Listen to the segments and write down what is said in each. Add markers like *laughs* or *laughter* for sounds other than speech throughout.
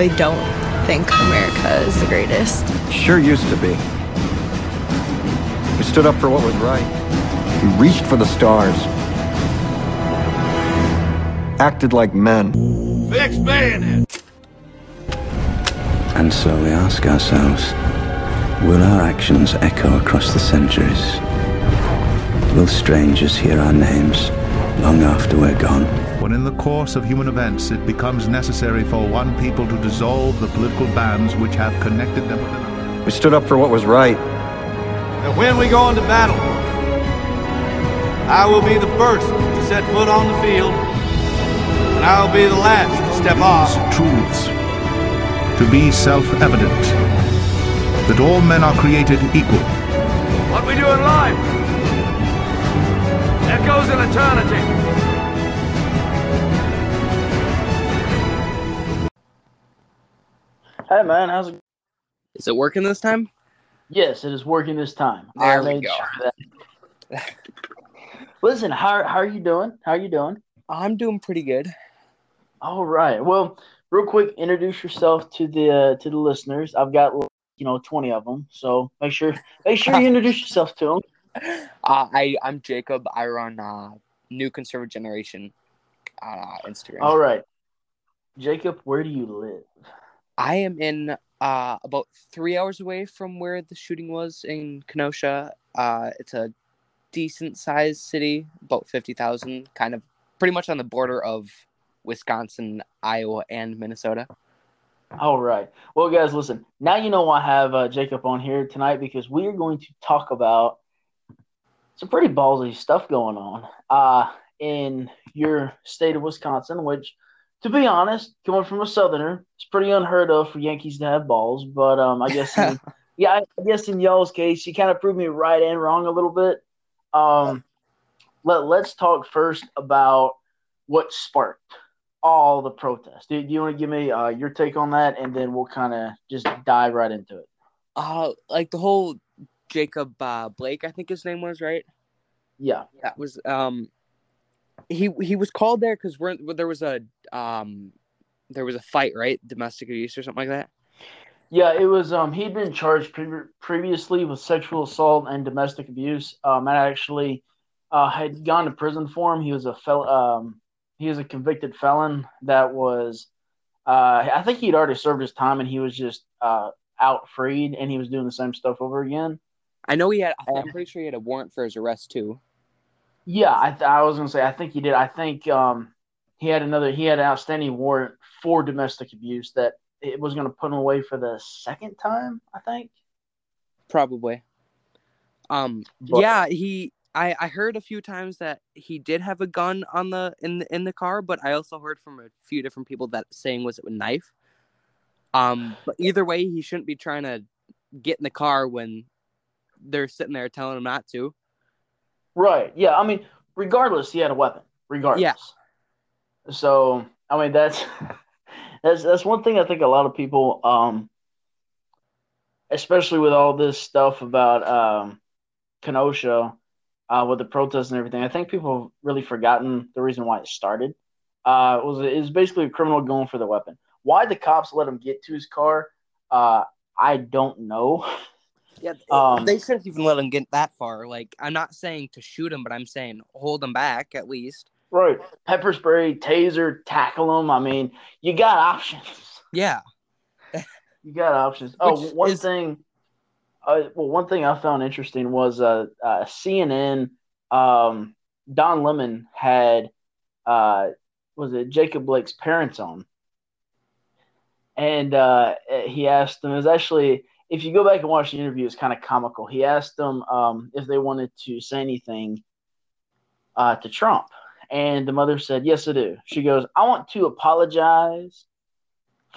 they don't think America is the greatest. Sure used to be. We stood up for what was right. We reached for the stars. Acted like men. Fix bayonet! And so we ask ourselves, will our actions echo across the centuries? Will strangers hear our names long after we're gone? When in the course of human events it becomes necessary for one people to dissolve the political bands which have connected them with another. We stood up for what was right. And when we go into battle, I will be the first to set foot on the field, and I will be the last to step off. Truths to be self-evident that all men are created equal. What we do in life echoes in eternity. Hey man, how's it? Is it working this time? Yes, it is working this time. There I we go. sure that- Listen, how how are you doing? How are you doing? I'm doing pretty good. All right. Well, real quick, introduce yourself to the uh, to the listeners. I've got you know twenty of them, so make sure make sure you introduce *laughs* yourself to them. Uh, I I'm Jacob. I run uh, New Conservative Generation on uh, Instagram. All right, Jacob, where do you live? I am in uh, about three hours away from where the shooting was in Kenosha. Uh, it's a decent sized city, about fifty thousand, kind of pretty much on the border of Wisconsin, Iowa, and Minnesota. All right. Well, guys, listen. Now you know I have uh, Jacob on here tonight because we are going to talk about some pretty ballsy stuff going on uh, in your state of Wisconsin, which, to be honest, coming from a Southerner, it's pretty unheard of for Yankees to have balls. But um, I guess, in, *laughs* yeah, I guess in y'all's case, you kind of proved me right and wrong a little bit. Um, let Let's talk first about what sparked all the protests. Do, do you want to give me uh, your take on that, and then we'll kind of just dive right into it? Uh, like the whole Jacob uh, Blake, I think his name was right. Yeah. That was um, he he was called there because we're there was a um, there was a fight, right? Domestic abuse or something like that. Yeah, it was. Um, he'd been charged pre- previously with sexual assault and domestic abuse. Um, and actually, uh, had gone to prison for him. He was a fel- um, he was a convicted felon that was. Uh, I think he'd already served his time, and he was just uh out freed, and he was doing the same stuff over again. I know he had. I'm pretty sure he had a warrant for his arrest too. Yeah, I, th- I was gonna say I think he did. I think um, he had another. He had an outstanding warrant for domestic abuse that it was gonna put him away for the second time. I think. Probably. Um. But- yeah, he. I I heard a few times that he did have a gun on the in the in the car, but I also heard from a few different people that saying was it a knife. Um. But either way, he shouldn't be trying to get in the car when they're sitting there telling him not to. Right. Yeah. I mean, regardless, he had a weapon. Regardless. Yeah. So I mean, that's *laughs* that's that's one thing I think a lot of people, um, especially with all this stuff about um, Kenosha, uh, with the protests and everything, I think people have really forgotten the reason why it started. Uh, it was it was basically a criminal going for the weapon. Why the cops let him get to his car, uh, I don't know. *laughs* Yeah, Um, they shouldn't even let him get that far. Like, I'm not saying to shoot him, but I'm saying hold him back at least. Right. Pepper spray, taser, tackle him. I mean, you got options. Yeah, *laughs* You got options. Oh, Which one is- thing. Uh, well, one thing I found interesting was uh, uh, CNN. Um, Don Lemon had uh, was it Jacob Blake's parents on, and uh, he asked them. It was actually if you go back and watch the interview, it's kind of comical. He asked them um, if they wanted to say anything uh, to Trump, and the mother said, "Yes, I do." She goes, "I want to apologize."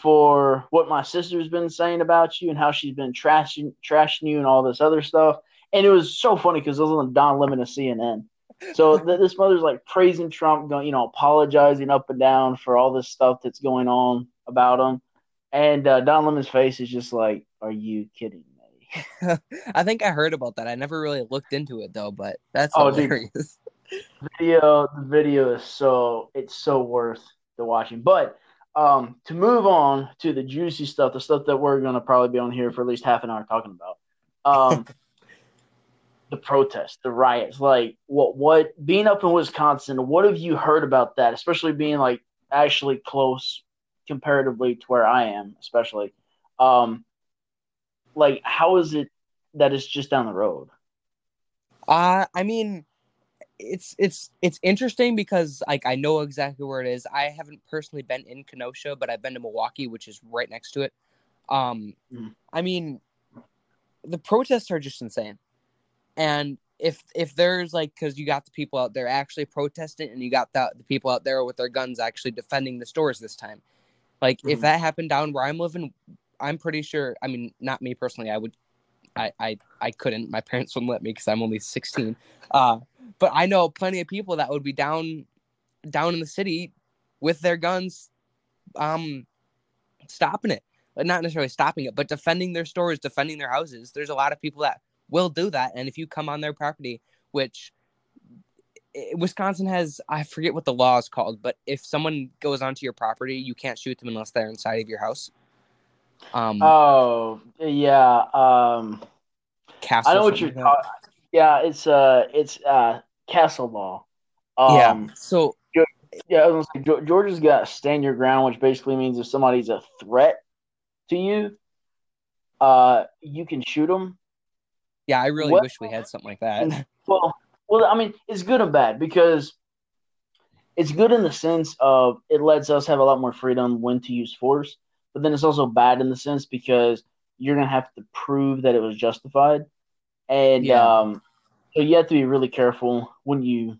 for what my sister's been saying about you and how she's been trashing trashing you and all this other stuff. And it was so funny because it was on Don Lemon of CNN. So *laughs* th- this mother's like praising Trump, going, you know, apologizing up and down for all this stuff that's going on about him. And uh, Don Lemon's face is just like, "Are you kidding me?" *laughs* I think I heard about that. I never really looked into it though, but that's Oh, dude. *laughs* Video, the video is so it's so worth the watching. But um, to move on to the juicy stuff, the stuff that we're gonna probably be on here for at least half an hour talking about. Um, *laughs* the protests, the riots, like what what being up in Wisconsin, what have you heard about that? Especially being like actually close comparatively to where I am, especially. Um, like how is it that it's just down the road? Uh, I mean, it's it's it's interesting because like I know exactly where it is. I haven't personally been in Kenosha, but I've been to Milwaukee, which is right next to it. Um, Mhm. I mean, the protests are just insane, and if if there's like because you got the people out there actually protesting, and you got the the people out there with their guns actually defending the stores this time. Like if Mhm. that happened down where I'm living, I'm pretty sure. I mean, not me personally. I would I I I couldn't. My parents wouldn't let me because I'm only 16. Uh, but I know plenty of people that would be down down in the city with their guns, um, stopping it. But not necessarily stopping it, but defending their stores, defending their houses. There's a lot of people that will do that, and if you come on their property, which Wisconsin has, I forget what the law is called, but if someone goes onto your property, you can't shoot them unless they're inside of your house. Um, Oh yeah, um, castle, I know what you're like talking. Yeah, it's uh, it's uh, castle law. Um, yeah. So Yeah, I was gonna say, Georgia's got stand your ground, which basically means if somebody's a threat to you, uh, you can shoot them. yeah, I really What- wish we had something like that. *laughs* Well, well, I mean, it's good and bad because it's good in the sense of it lets us have a lot more freedom when to use force, but then it's also bad in the sense because you're gonna have to prove that it was justified, and Yeah. um, so you have to be really careful when you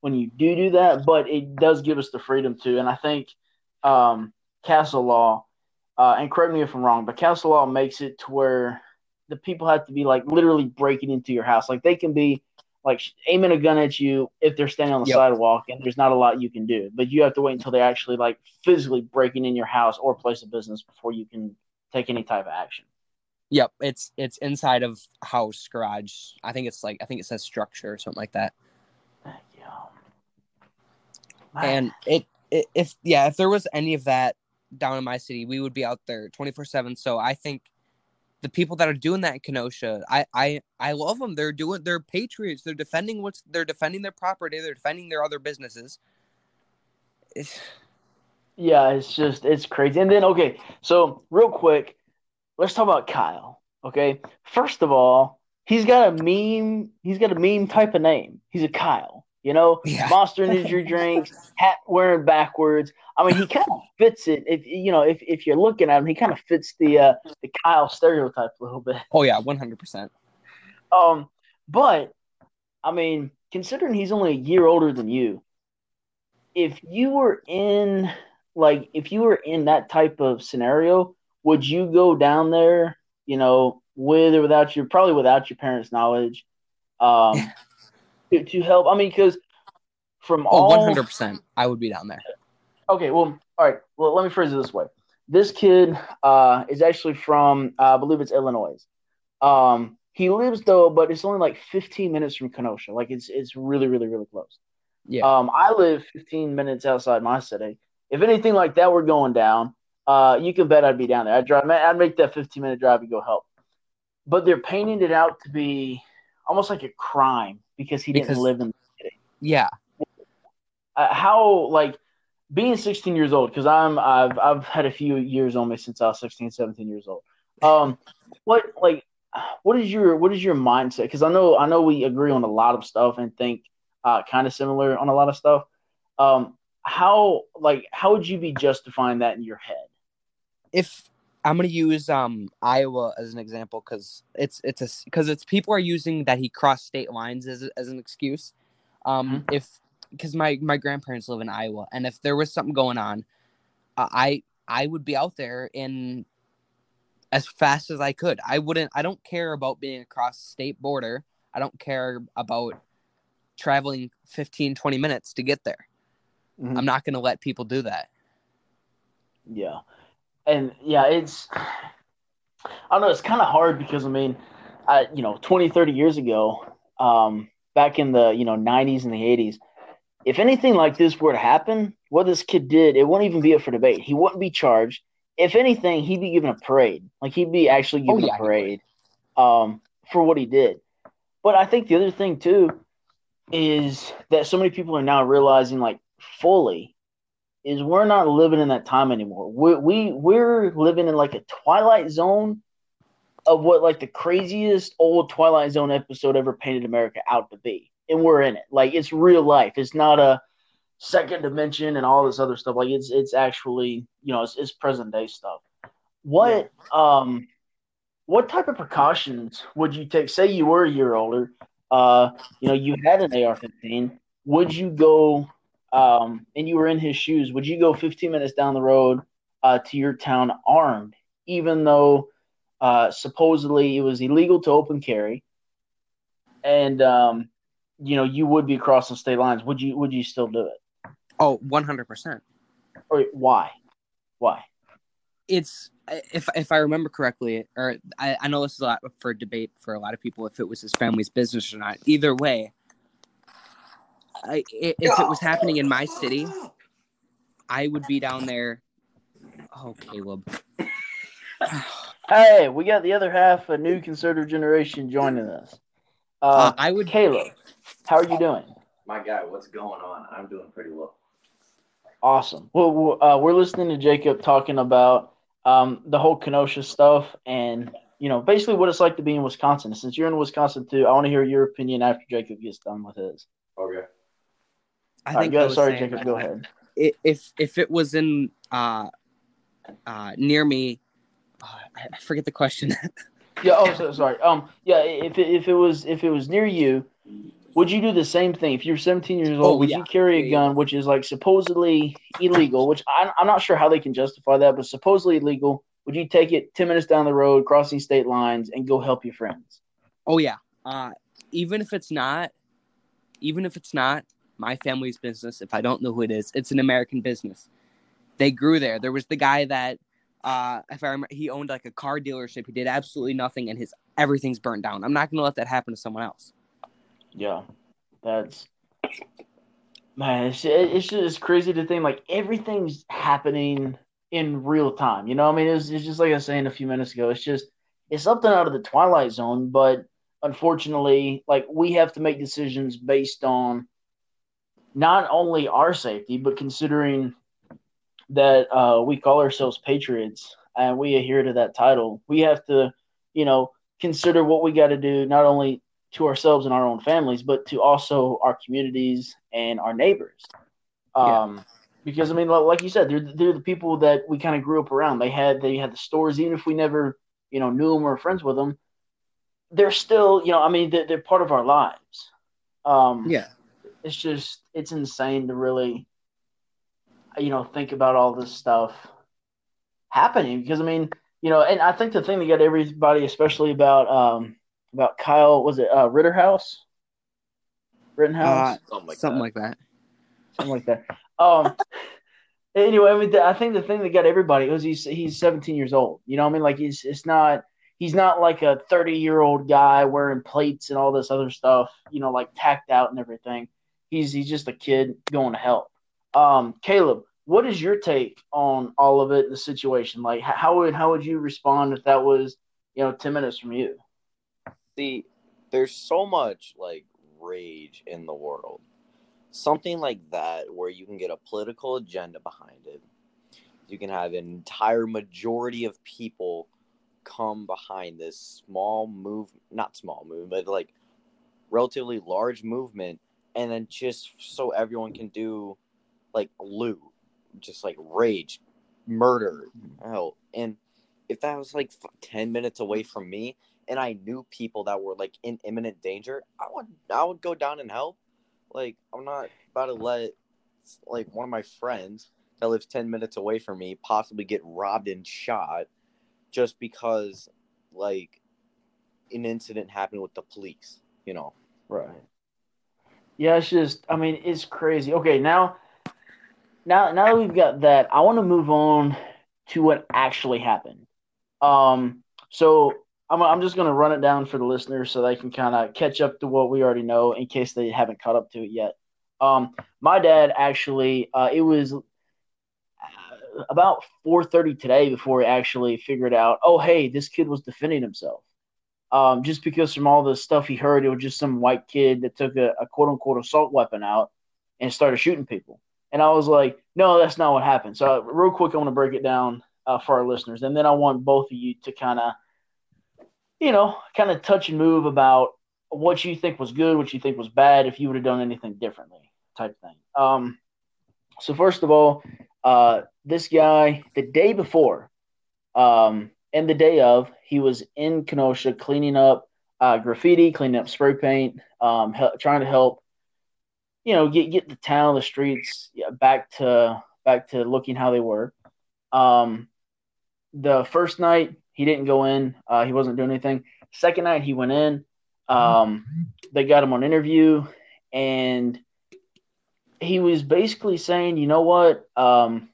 when you do do that. But it does give us the freedom to, and I think um, castle law, uh, and correct me if I'm wrong, but castle law makes it to where the people have to be like literally breaking into your house, like they can be like aiming a gun at you if they're standing on the Yep. sidewalk and there's not a lot you can do but you have to wait until they're actually like physically breaking in your house or place of business before you can take any type of action Yep, it's it's inside of house garage. I think it's like I think it says structure or something like that. yeah And it, it if yeah, if there was any of that down in my city, we would be out there twenty four seven. So I think the people that are doing that in Kenosha, I I I love them. They're doing they're patriots. They're defending what's they're defending their property. They're defending their other businesses. It's, yeah it's just it's crazy and then okay so real quick let's talk about kyle okay first of all he's got a meme he's got a meme type of name he's a kyle you know Yeah. monster energy *laughs* drinks hat wearing backwards i mean he kind of fits it if you know if, if you're looking at him he kind of fits the uh the kyle stereotype a little bit oh yeah, one hundred percent. um but i mean considering he's only a year older than you if you were in like if you were in that type of scenario would you go down there you know with or without your probably without your parents knowledge um *laughs* to, to help i mean because from Oh, all one hundred percent. I would be down there. Okay, well, all right. Well, let me phrase it this way. This kid uh, is actually from, uh, I believe it's Illinois. Um, he lives though, but it's only like 15 minutes from Kenosha. Like it's it's really, really, really close. Yeah. Um, I live 15 minutes outside my city. If anything like that were going down, uh, you can bet I'd be down there. I'd drive. I'd make that 15 minute drive to go help. But they're painting it out to be almost like a crime because he Because- didn't live in the city. Yeah. uh, how like being 16 years old because i'm i've i've had a few years on me since i was 16 17 years old um what like what is your what is your mindset because i know i know we agree on a lot of stuff and think uh kind of similar on a lot of stuff um how like how would you be justifying that in your head if I'm gonna use um Iowa as an example because it's it's a because it's people are using that he crossed state lines as as an excuse. Um, if because my my grandparents live in Iowa, and if there was something going on, uh, I I would be out there in as fast as I could. I wouldn't. I don't care about being across the state border. I don't care about traveling 15 20 minutes to get there. Mhm. I'm not going to let people do that. Yeah. And yeah, it's I don't know, it's kind of hard because I mean, I you know, 20, 30 years ago, um back in the, you know, 90s and the 80s, if anything like this were to happen, what this kid did, it wouldn't even be up for debate. He wouldn't be charged. If anything, he'd be given a parade. Like he'd be actually Oh, given yeah, a parade um, for what he did. But I think the other thing too is that so many people are now realizing, like fully, is we're not living in that time anymore. We we we're living in like a Twilight Zone of what like the craziest old Twilight Zone episode ever painted America out to be, and we're in it. Like it's real life. It's not a second dimension and all this other stuff. Like it's it's actually you know it's, it's present day stuff. What um what type of precautions would you take? Say you were a year older, uh, you know, you had an AR-15. Would you go um, and you were in his shoes? Would you go 15 minutes down the road uh, to your town armed, even though uh, supposedly it was illegal to open carry, and um, you know you would be crossing state lines? Would you would you still do it? Oh, 100%. Or why? Why? It's if if I remember correctly, or I, I know this is a lot for debate for a lot of people if it was his family's business or not. Either way, I, i- if it was happening in my city, I would be down there. Oh, Caleb. Hey, we got the other half, a new conservative generation joining us. Uh, Uh, I would. Caleb, how are you doing? My guy, what's going on? I'm doing pretty well. Awesome. Well, we're, uh, we're listening to Jacob talking about um, the whole Kenosha stuff and, you know, basically what it's like to be in Wisconsin. Since you're in Wisconsin too, I want to hear your opinion after Jacob gets done with his. Okay. I right, think go I Sorry, saying Jacob, go ahead. If if it was in uh, uh, near me, uh, I forget the question. *laughs* Yeah. Oh, so, sorry. Um. Yeah. If it, if it was if it was near you, would you do the same thing? If you're 17 years old, Oh, would yeah. you carry a gun, which is like supposedly illegal? Which I, I'm not sure how they can justify that, but supposedly illegal. Would you take it 10 minutes down the road, crossing state lines, and go help your friends? Oh yeah. Uh, even if it's not, even if it's not my family's business, if I don't know who it is, it's an American business. They grew there. There was the guy that, uh, if I remember, he owned like a car dealership. He did absolutely nothing, and his everything's burned down. I'm not gonna let that happen to someone else. Yeah, that's man. It's it's just crazy to think like everything's happening in real time. You know, I mean, it's it's just like I was saying a few minutes ago. It's just it's something out of the twilight zone, but unfortunately, like we have to make decisions based on not only our safety, but considering that uh, we call ourselves patriots and we adhere to that title, we have to, you know, consider what we got to do not only to ourselves and our own families, but to also our communities and our neighbors. Yeah. Um, because I mean, like you said, they're they're the people that we kind of grew up around. They had they had the stores, even if we never you know knew them or friends with them. They're still, you know, I mean, they're, they're part of our lives. Um, Yeah. it's just it's insane to really, you know, think about all this stuff happening because I mean, you know, and I think the thing that got everybody, especially about um about Kyle, was it uh, Ritterhouse, Rittenhouse, Uh, Something like something that. like that. something like that. Um. *laughs* Anyway, I mean, I think the thing that got everybody was he's he's 17 years old. You know, what I mean, like he's it's not he's not like a 30 year old guy wearing plates and all this other stuff. You know, like tacked out and everything. He's he's just a kid going to help. Um, Caleb, what is your take on all of it, the situation? Like, how would how would you respond if that was you know 10 minutes from you? See, there's so much like rage in the world. Something like that where you can get a political agenda behind it. You can have an entire majority of people come behind this small move, not small move, but like relatively large movement and then just so everyone can do like loot, just like rage, murder, hell. And if that was like 10 minutes away from me, and I knew people that were like in imminent danger, I would I would go down and help. Like I'm not about to let like one of my friends that lives 10 minutes away from me possibly get robbed and shot just because like an incident happened with the police, you know. Right. Yeah, it's just I mean, it's crazy. Okay, now now now that we've got that, I want to move on to what actually happened. Um so I'm I'm just gonna run it down for the listeners so they can kind of catch up to what we already know in case they haven't caught up to it yet. Um, my dad actually, uh, it was uh, about 4:30 today before he actually figured out, oh hey, this kid was defending himself. Um, just because from all the stuff he heard, it was just some white kid that took a, a quote unquote assault weapon out and started shooting people. And I was like, no, that's not what happened. So real quick, I want to break it down uh, for our listeners, and then I want both of you to kind of, you know, kind of touch and move about what you think was good, what you think was bad, if you would have done anything differently, type thing. Um, so first of all, uh, this guy the day before, um, and the day of, he was in Kenosha cleaning up uh, graffiti, cleaning up spray paint, um, he- trying to help, you know, get get the town, the streets yeah, back to back to looking how they were. Um, the first night he didn't go in, uh, he wasn't doing anything. Second night he went in. Um, they got him on interview, and he was basically saying, "You know what? Um,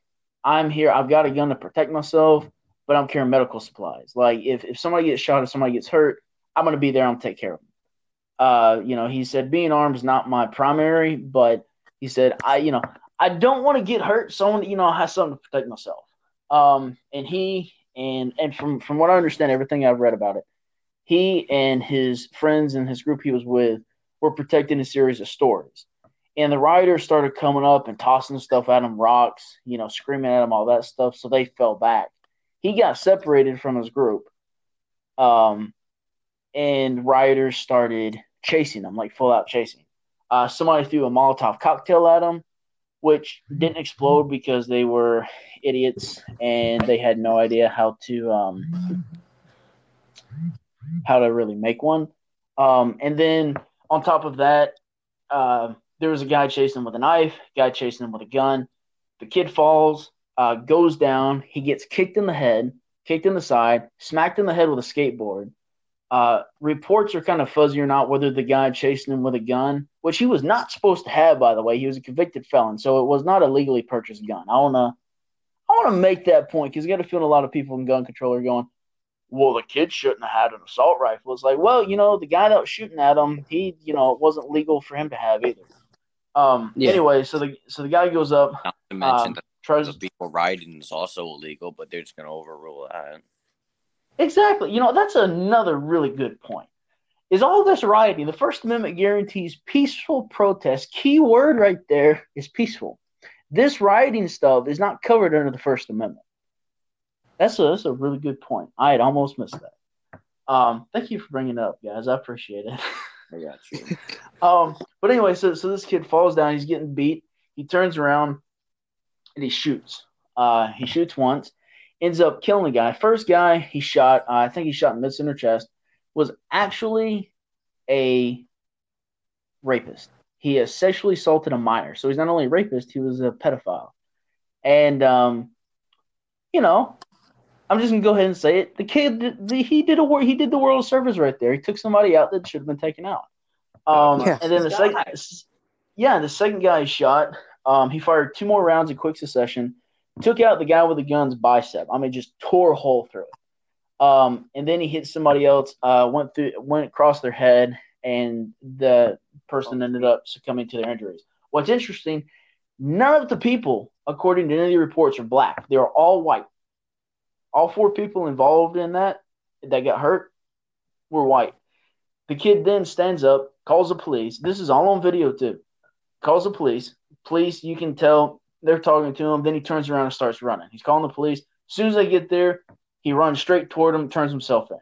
I'm here. I've got a gun to protect myself, but I'm carrying medical supplies. Like if if somebody gets shot, if somebody gets hurt, I'm gonna be there. I'm take care of them." Uh, you know, he said being armed is not my primary, but he said I, you know, I don't want to get hurt. Someone, you know, I have something to protect myself. Um, and he and and from from what I understand, everything I've read about it, he and his friends and his group he was with were protecting a series of stores. And the rioters started coming up and tossing stuff at him, rocks, you know, screaming at him, all that stuff. So they fell back. He got separated from his group. Um, and rioters started chasing him, like full out chasing. Uh, somebody threw a Molotov cocktail at him, which didn't explode because they were idiots and they had no idea how to um, how to really make one. Um, and then on top of that, uh, there was a guy chasing him with a knife, guy chasing him with a gun. The kid falls, uh, goes down. He gets kicked in the head, kicked in the side, smacked in the head with a skateboard. Uh, reports are kind of fuzzy or not whether the guy chasing him with a gun, which he was not supposed to have, by the way. He was a convicted felon, so it was not a legally purchased gun. I wanna, I wanna make that point because you got to feel a lot of people in gun control are going, well, the kid shouldn't have had an assault rifle. It's like, well, you know, the guy that was shooting at him, he, you know, it wasn't legal for him to have either. Um. Yeah. Anyway, so the so the guy goes up, Not to mention um, that tries the people riding is also illegal, but they're just gonna overrule that. Exactly. You know, that's another really good point. Is all this rioting? The First Amendment guarantees peaceful protest. Key word right there is peaceful. This rioting stuff is not covered under the First Amendment. That's a that's a really good point. I had almost missed that. Um, thank you for bringing it up, guys. I appreciate it. I got you. *laughs* Um, but anyway, so so this kid falls down. He's getting beat. He turns around and he shoots. Uh, he shoots once, ends up killing the guy. First guy he shot, uh, I think he shot in mid center chest, was actually a rapist. He has sexually assaulted a minor. So he's not only a rapist, he was a pedophile. And um, you know, I'm just gonna go ahead and say it. The kid, the, he did a he did the world service right there. He took somebody out that should have been taken out. Um, Yeah. and then the second, yeah, the second guy he shot. Um, he fired two more rounds in quick succession, took out the guy with the gun's bicep. I mean, just tore a hole through it. Um, and then he hit somebody else. Uh, went through, went across their head, and the person ended up succumbing to their injuries. What's interesting, none of the people, according to any of the reports, are black. They are all white. All four people involved in that that got hurt were white. The kid then stands up, calls the police. This is all on video too. Calls the police. Police, you can tell they're talking to him. Then he turns around and starts running. He's calling the police. As soon as they get there, he runs straight toward him, turns himself in.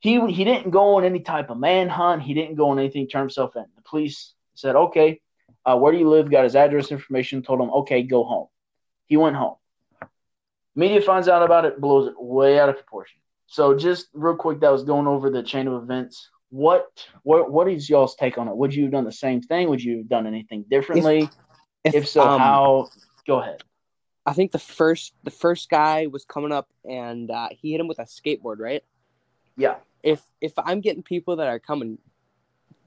He he didn't go on any type of manhunt. He didn't go on anything. Turned himself in. The police said, "Okay, uh, where do you live?" Got his address information. Told him, "Okay, go home." He went home. Media finds out about it, blows it way out of proportion. So just real quick, that was going over the chain of events. What what what is y'all's take on it? Would you have done the same thing? Would you have done anything differently? If, so, um, how? Go ahead. I think the first the first guy was coming up and uh, he hit him with a skateboard, right? Yeah. If if I'm getting people that are coming,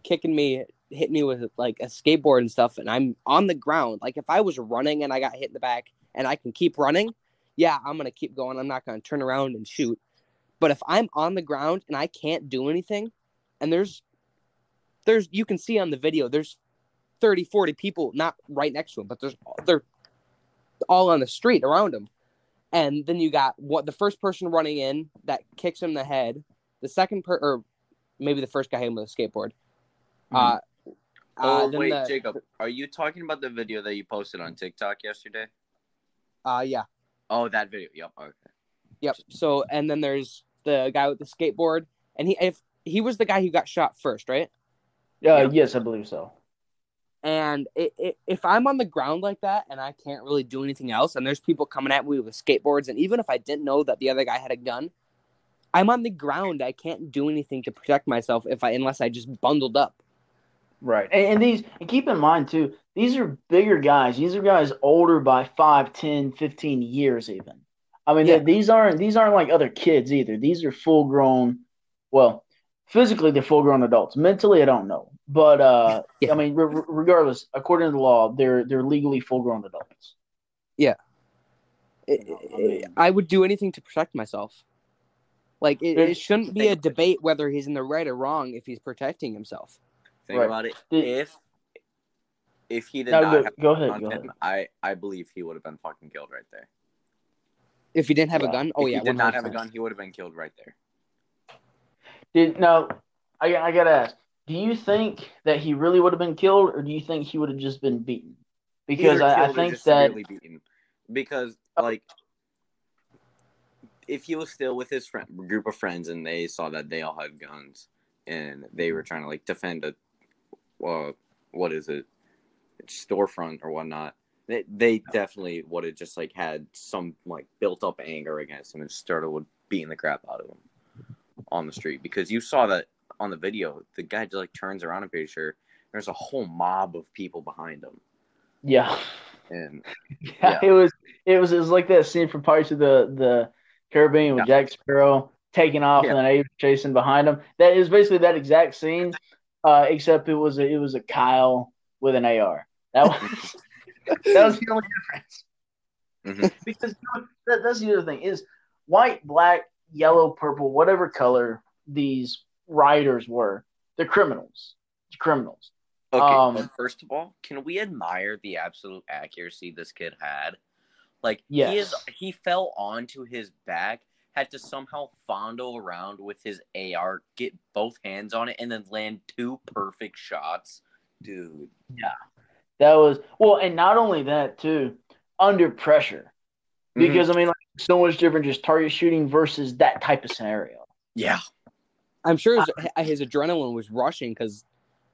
kicking me, hitting me with like a skateboard and stuff, and I'm on the ground, like if I was running and I got hit in the back and I can keep running, yeah, I'm gonna keep going. I'm not gonna turn around and shoot. But if I'm on the ground and I can't do anything, and there's there's you can see on the video there's 30, 40 people not right next to him, but there's they're all on the street around him. And then you got what the first person running in that kicks him in the head, the second per or maybe the first guy hit him with a skateboard. Uh, Oh uh, wait, the- Jacob, are you talking about the video that you posted on TikTok yesterday? Uh, yeah. Oh, that video. Yep. Okay. Yep. So and then there's the guy with the skateboard, and he if he was the guy who got shot first, right? Uh, Yes, I believe so. And it, it, if I'm on the ground like that and I can't really do anything else, and there's people coming at me with skateboards, and even if I didn't know that the other guy had a gun, I'm on the ground. I can't do anything to protect myself if I unless I just bundled up. Right. And, and these, and keep in mind too, these are bigger guys. These are guys older by 5, 10, 15 years even. I mean, Yeah. these aren't these aren't like other kids either. These are full grown. Well, physically they're full grown adults. Mentally, I don't know, but uh, *laughs* Yeah. I mean, re- re- regardless, according to the law, they're they're legally full grown adults. It- it- I would do anything to protect myself. Like it, it shouldn't be a debate whether he's in the right or wrong if he's protecting himself. Think Right. about it. If if he did No, not go, have go ahead. gun Go on ahead. I I believe he would have been fucking killed right there. If he didn't have Yeah. a gun, oh if yeah, he did not have a gun, he would have been killed right there. Did now? I I gotta ask. Do you think that he really would have been killed, or do you think he would have just been beaten? Because I, I think that beaten. because Oh. like if he was still with his friend group of friends and they saw that they all had guns and they were trying to like defend a uh, what is it storefront or whatnot they, they definitely would have just like had some like built up anger against him and started with beating the crap out of him on the street because you saw that on the video the guy just like turns around i'm pretty sure there's a whole mob of people behind him yeah. and *laughs* Yeah, Yeah. it was it was it was like that scene from Pirates of the the Caribbean with Yeah. Jack Sparrow taking off Yeah. and then Abe chasing behind him. That is basically that exact scene, uh, except it was a, it was a Kyle with an AR. That was *laughs* that was the only difference. Mhm. Because you know, that, that's the other thing is white, black, yellow, purple, whatever color these rioters were, they're criminals. They're criminals. Okay, Um, first of all, can we admire the absolute accuracy this kid had? Like he Yes. is he fell onto his back, had to somehow fondle around with his AR, get both hands on it, and then land two perfect shots. Dude. Yeah. That was well, and not only that too, under pressure. Because mm-hmm. I mean, like so much different just target shooting versus that type of scenario. Yeah. I'm sure his, his adrenaline was rushing because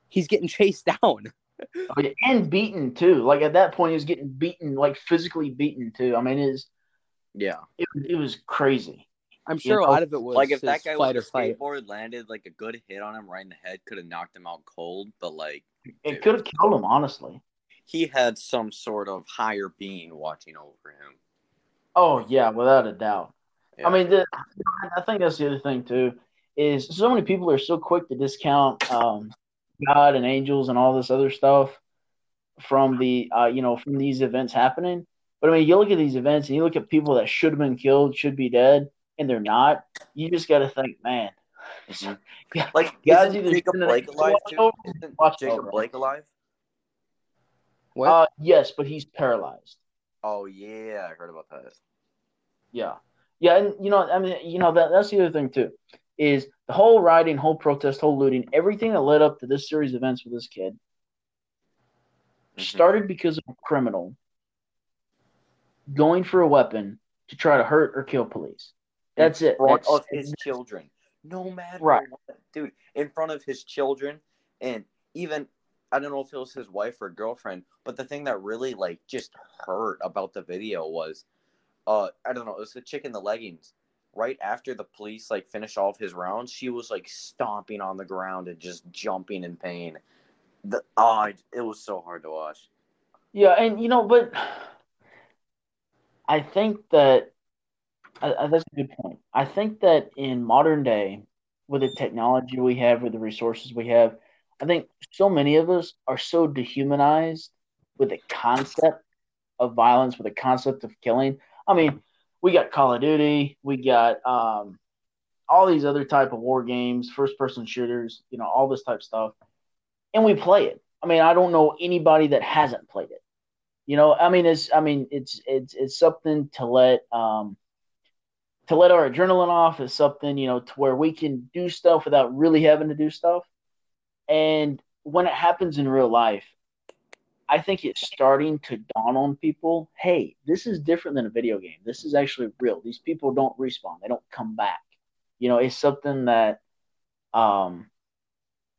he's getting *laughs* chased down. Oh, and beaten too. Like at that point, he was getting beaten, like physically beaten too. I mean, it was Yeah. it, was- it was crazy. I'm You sure a know, lot of it was Like if that guy fight or with a fight. skateboard landed like a good hit on him right in the head, could have knocked him out cold, but like It could have killed him, honestly. he had some sort of higher being watching over him. Oh yeah, without a doubt. Yeah. I mean, the, I think that's the other thing too. Is so many people are so quick to discount um, God and angels and all this other stuff from the uh, you know from these events happening. But I mean, you look at these events and you look at people that should have been killed, should be dead, and they're not. You just got to think, man. *laughs* Mhm. Yeah, Like Guys isn't Jacob Blake alive too? Watch Isn't Jacob over. Blake alive? What? Uh, yes, but he's paralyzed. Oh yeah, I heard about that. Yeah, yeah, and you know, I mean, you know that that's the other thing too, is the whole rioting, whole protest, whole looting, everything that led up to this series of events with this kid Mhm. started because of a criminal going for a weapon to try to hurt or kill police. That's in it. front That's- of his children. No matter Right. what, dude, in front of his children, and even I don't know if it was his wife or girlfriend, but the thing that really like just hurt about the video was, uh, I don't know, it was the chick in the leggings. Right after the police like finished all of his rounds, she was like stomping on the ground and just jumping in pain. The oh, it- was so hard to watch. Yeah, and you know, but I think that uh, uh, that's a good point. I think that in modern day, with the technology we have, with the resources we have, I think so many of us are so dehumanized with the concept of violence, with the concept of killing. I mean, we got Call of Duty, we got um, all these other type of war games, first person shooters, you know, all this type of stuff, and we play it. I mean, I don't know anybody that hasn't played it. You know, I mean, it's I mean, it's it's it's something to let um to let our adrenaline off. It's something you know to where we can do stuff without really having to do stuff. And when it happens in real life, I think it's starting to dawn on people hey, this is different than a video game. This is actually real. These people don't respawn, they don't come back. You know, it's something that um,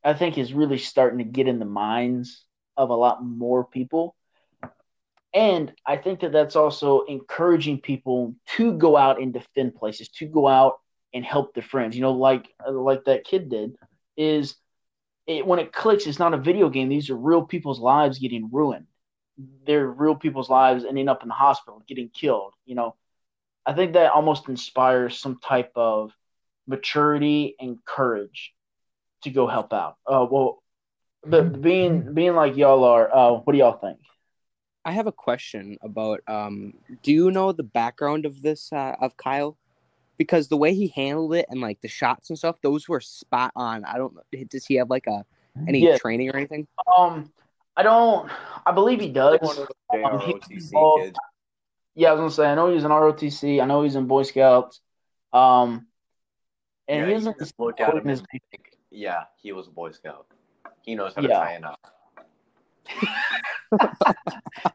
I think is really starting to get in the minds of a lot more people. And I think that that's also encouraging people to go out and defend places, to go out and help their friends. You know, like like that kid did. Is it, when it clicks, it's not a video game. These are real people's lives getting ruined. They're real people's lives ending up in the hospital, getting killed. You know, I think that almost inspires some type of maturity and courage to go help out. Uh, well, but being being like y'all are, uh, what do y'all think? I have a question about um do you know the background of this uh, of Kyle? Because the way he handled it and like the shots and stuff, those were spot on. I don't know. Does he have like a any Yeah. training or anything? Um, I don't. I believe he does. One of those Um, he was involved- Yeah, I was gonna say. I know he's in ROTC. I know he's in Boy Scouts. Um, and Yeah, he you isn't just look at him and organization. think, yeah, he was a Boy Scout. He knows how to tie a knot. *laughs*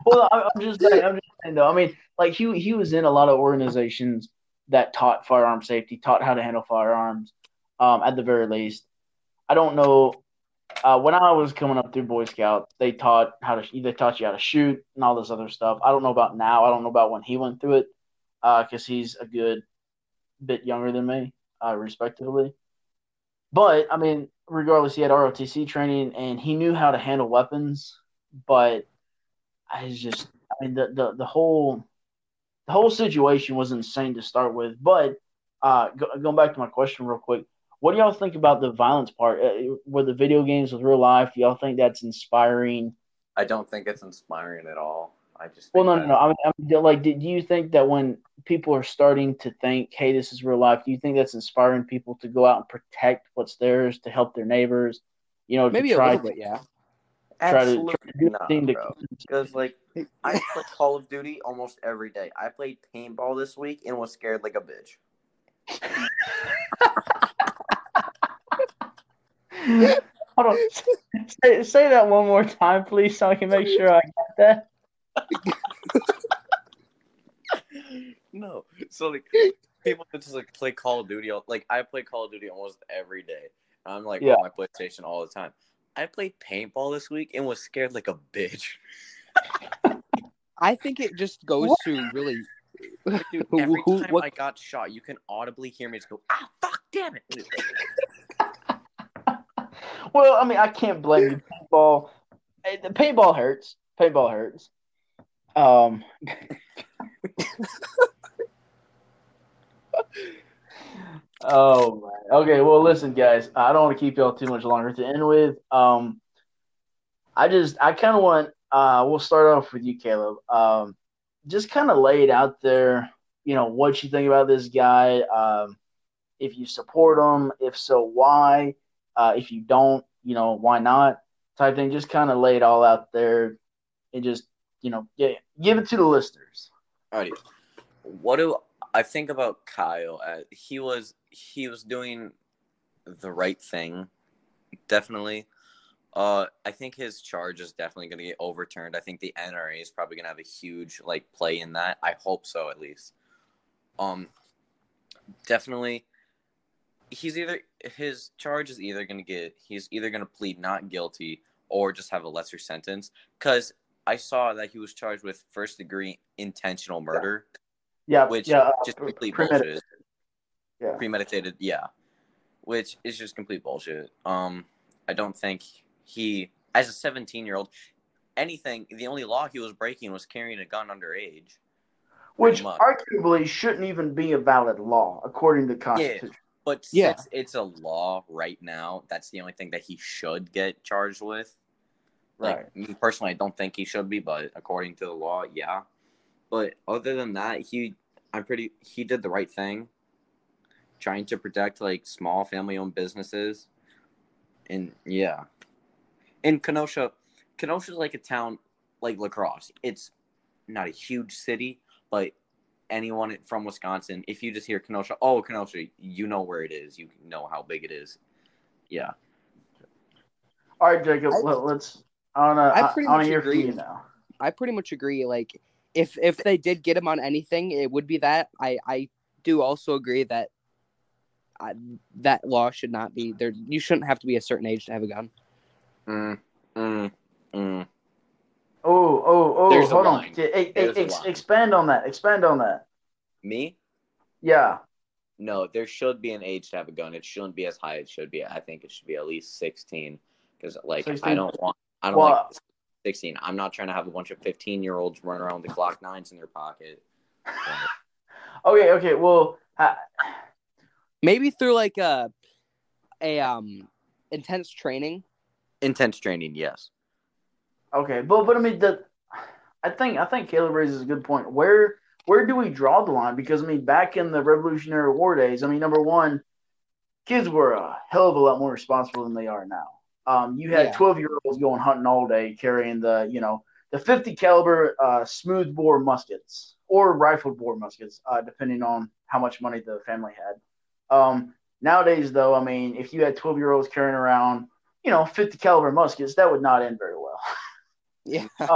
well, I- I'm just saying. I'm just saying though. I mean, like he he was in a lot of organizations that taught firearm safety, taught how to handle firearms. Um, at the very least, I don't know. Uh, when I was coming up through Boy Scouts, they taught how to they taught you how to shoot and all this other stuff. I don't know about now. I don't know about when he went through it, because he's a good bit younger than me, uh, respectively. But I mean, regardless, he had ROTC training and he knew how to handle weapons. But I just, I mean, the the, the whole the whole situation was insane to start with. But uh, go, going back to my question real quick, what do y'all think about the violence part? Uh, were the video games with real life? Do y'all think that's inspiring? I don't think it's inspiring at all. I just Well, no, no, no. I mean, I mean, like, do do you think that when people are starting to think, "Hey, this is real life," do you think that's inspiring people to go out and protect what's theirs, to help their neighbors? You know, Maybe to a little to bit, yeah. Try Absolutely to not, the thing to bro. Because like I play Call of Duty almost every day. I played paintball this week and was scared like a bitch. Hold on. Say, say that one more time, please, so I can make sure I get that. No, so like people that just like play Call of Duty. Like I play Call of Duty almost every day. I'm like Yeah. on my PlayStation all the time. I played paintball this week and was scared like a bitch. I think it just goes What? to really Dude, *laughs* every who- time what- I got shot, you can audibly hear me just go, "Ah, fuck, damn it!" *laughs* Well, I mean, I can't blame you. Paintball, eh, the paintball hurts. Paintball hurts. Um. *laughs* oh man. Okay. Well, listen, guys. I don't want to keep y'all too much longer. To end with, um, I just I kind of want. Uh, we'll start off with you, Caleb. Um, just kind of lay it out there. You know what you think about this guy. Um, if you support him, if so, why? Uh, if you don't, you know, why not? Type thing. Just kind of lay it all out there, and just you know, yeah, give it to the listeners. Alrighty. What do I think about Kyle? Uh, he was he was doing the right thing, definitely. Uh, I think his charge is definitely going to get overturned. I think the NRA is probably going to have a huge like play in that. I hope so, at least. Um, definitely. He's either his charge is either going to get he's either going to plead not guilty or just have a lesser sentence because I saw that he was charged with first degree intentional murder, Yeah, which yeah, uh, just complete premeditated. bullshit. Yeah. Premeditated, yeah. Which is just complete bullshit. Um, I don't think he, as a 17 year old, anything, the only law he was breaking was carrying a gun underage. which much. arguably shouldn't even be a valid law according to the Constitution. But Yeah. since it's a law right now, that's the only thing that he should get charged with. Like Right. me personally, I don't think he should be, but according to the law, yeah. But other than that, he, I'm pretty, he did the right thing, trying to protect like small family-owned businesses, and yeah, in Kenosha, Kenosha's like a town like La Crosse. It's not a huge city, but anyone from Wisconsin, if you just hear Kenosha, oh Kenosha, you know where it is. You know how big it is. Yeah. All right, Jacob. I- let, us I wanna. I I, pretty I wanna much hear from agree. you now. I pretty much agree. Like, if if they did get him on anything, it would be that. I I do also agree that I, that law should not be there. You shouldn't have to be a certain age to have a gun. Mm, mm, mm. Oh, oh, oh! There's a hold on. Hey, hey, There's a ex- line. expand on that. Expand on that. Me? Yeah. No, there should be an age to have a gun. It shouldn't be as high. It should be. I think it should be at least sixteen. Because like 16? I don't want. I don't Well- like sixteen. I'm not trying to have a bunch of fifteen year olds run around with Glock nines in their pocket. *laughs* Okay. Okay. Well, uh, Maybe through like a a um intense training. Intense training, yes. okay, but but I mean, the, I think I think Caleb raises a good point. Where where do we draw the line? Because I mean, back in the Revolutionary War days, I mean, number one, kids were a hell of a lot more responsible than they are now. Um, you had Yeah. twelve year olds going hunting all day, carrying the you know the fifty caliber uh, smooth bore muskets or rifled bore muskets, uh, depending on how much money the family had. Um, nowadays, though, I mean, if you had twelve year olds carrying around, you know, fifty caliber muskets, that would not end very well. *laughs* Yeah. *laughs*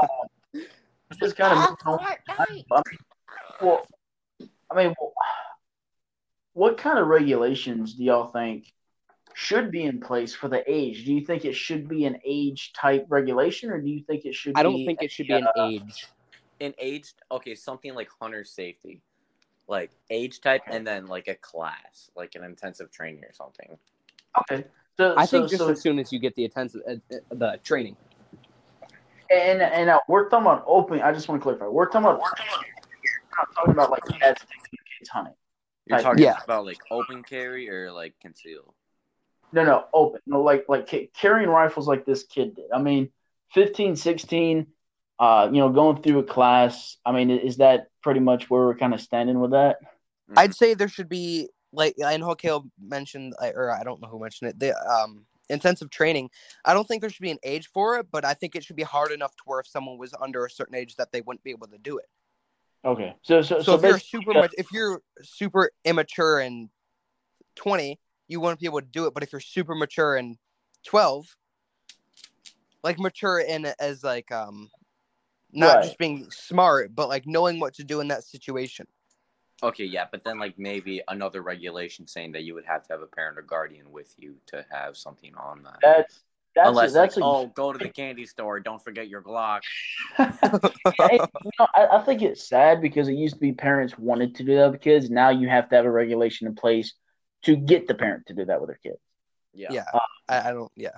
Just kind of I mean, well, I mean, well, what kind of regulations do y'all think should be in place for the age? Do you think it should be an age type regulation, or do you think it should? I don't be think it should be an uh, age. In age, okay, something like hunter safety, like age type, Okay. and then like a class, like an intensive training or something. Okay, so I so, think just so as soon as you get the intensive uh, uh, the training. and and uh, we're talking about open. I just want to clarify. We're talking about. We're not talking about like dads taking kids hunting. You're Right. talking Yeah. about like open carry or like conceal. No, no, open. No, like like carrying rifles like this kid did. I mean, 15, 16, uh, you know, going through a class. I mean, is that pretty much where we're kind of standing with that? I'd say there should be like I know Caleb mentioned, or I don't know who mentioned it. The um intensive training. I don't think there should be an age for it, but I think it should be hard enough to where if someone was under a certain age that they wouldn't be able to do it. Okay, so so So, so, if you're super much, if you're super immature and twenty, you wouldn't be able to do it. But if you're super mature and twelve, like mature in as like um, not Right. just being smart, but like knowing what to do in that situation. Okay, yeah, but then like maybe another regulation saying that you would have to have a parent or guardian with you to have something on that. that's that's Unless a, that's like, a, oh, go to the candy store, don't forget your Glock. Hey, you know, I, I think it's sad because it used to be parents wanted to do that with kids. Now you have to have a regulation in place to get the parent to do that with their kids. Yeah. Yeah, Uh, I, I don't. Yeah,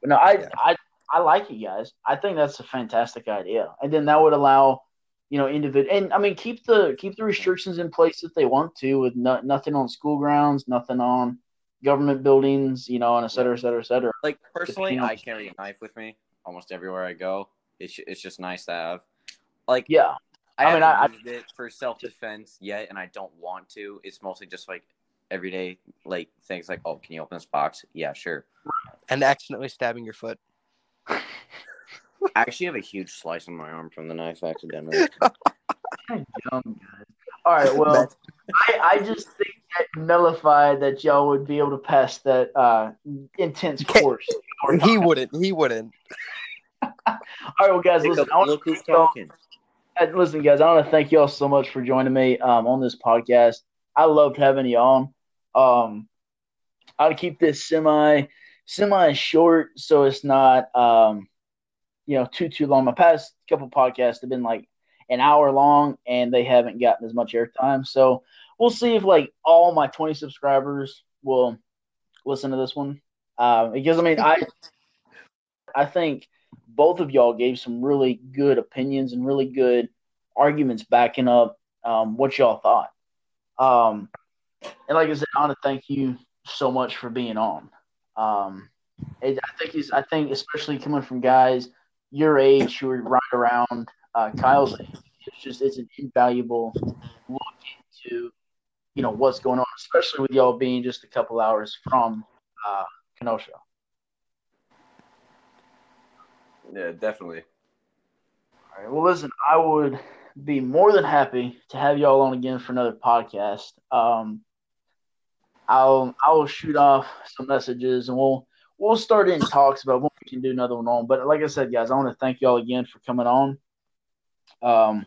But no, I, Yeah. I I like it, guys. I think that's a fantastic idea, and then that would allow, you know, individual and I mean keep the keep the restrictions in place if they want to, with no, nothing on school grounds, nothing on government buildings, you know, and et cetera, et cetera, et cetera. Like personally, I carry a knife with me almost everywhere I go. It's it's just nice to have. Like Yeah, I, I mean, haven't I- I- it for self defense yet, and I don't want to. It's mostly just like everyday like things like, oh, can you open this box? Yeah, sure. and accidentally stabbing your foot. *laughs* I actually have a huge slice on my arm from the knife accidentally. *laughs* Dumb, guys. All right, well, I, I just think that nullified that y'all would be able to pass that uh, intense course. *laughs* he wouldn't. He wouldn't. All right, well, guys, listen. I want Look to who's talking. Uh, listen, guys, I want to thank you all so much for joining me um, on this podcast. I loved having you on. Um, I'll keep this semi semi short so it's not um, you know too too long. My past couple podcasts have been like an hour long and they haven't gotten as much airtime. So we'll see if like all my 20 subscribers will listen to this one. Um, because I mean I I think both of y'all gave some really good opinions and really good arguments backing up um, what y'all thought. Um, and like I said, I want to thank you so much for being on. Um, it, I think it's, I think especially coming from guys your age who are right around uh, Kyle's age, it's just it's an invaluable look into you know what's going on, especially with y'all being just a couple hours from uh, Kenosha. Yeah, definitely. All right. Well, listen, I would be more than happy to have y'all on again for another podcast. Um, I'll I will shoot off some messages and we'll we'll start in talks about when we can do another one on. But like I said, guys, I want to thank y'all again for coming on. Um,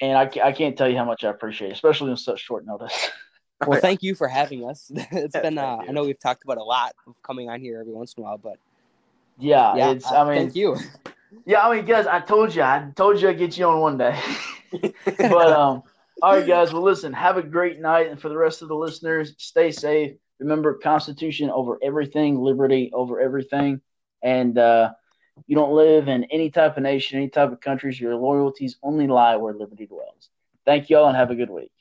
and I, I can't tell you how much I appreciate it, especially on such short notice. *laughs* Well, thank you for having us. *laughs* it's Yeah, been uh, I know we've talked about a lot of coming on here every once in a while, but yeah, yeah, it's uh, I mean thank you. Yeah, I mean, guys, I told you, I told you I'd get you on one day. *laughs* but um, all right, guys. Well, listen, have a great night, and for the rest of the listeners, stay safe. Remember, Constitution over everything, liberty over everything, and uh, you don't live in any type of nation, any type of countries. Your loyalties only lie where liberty dwells. Thank y'all, and have a good week.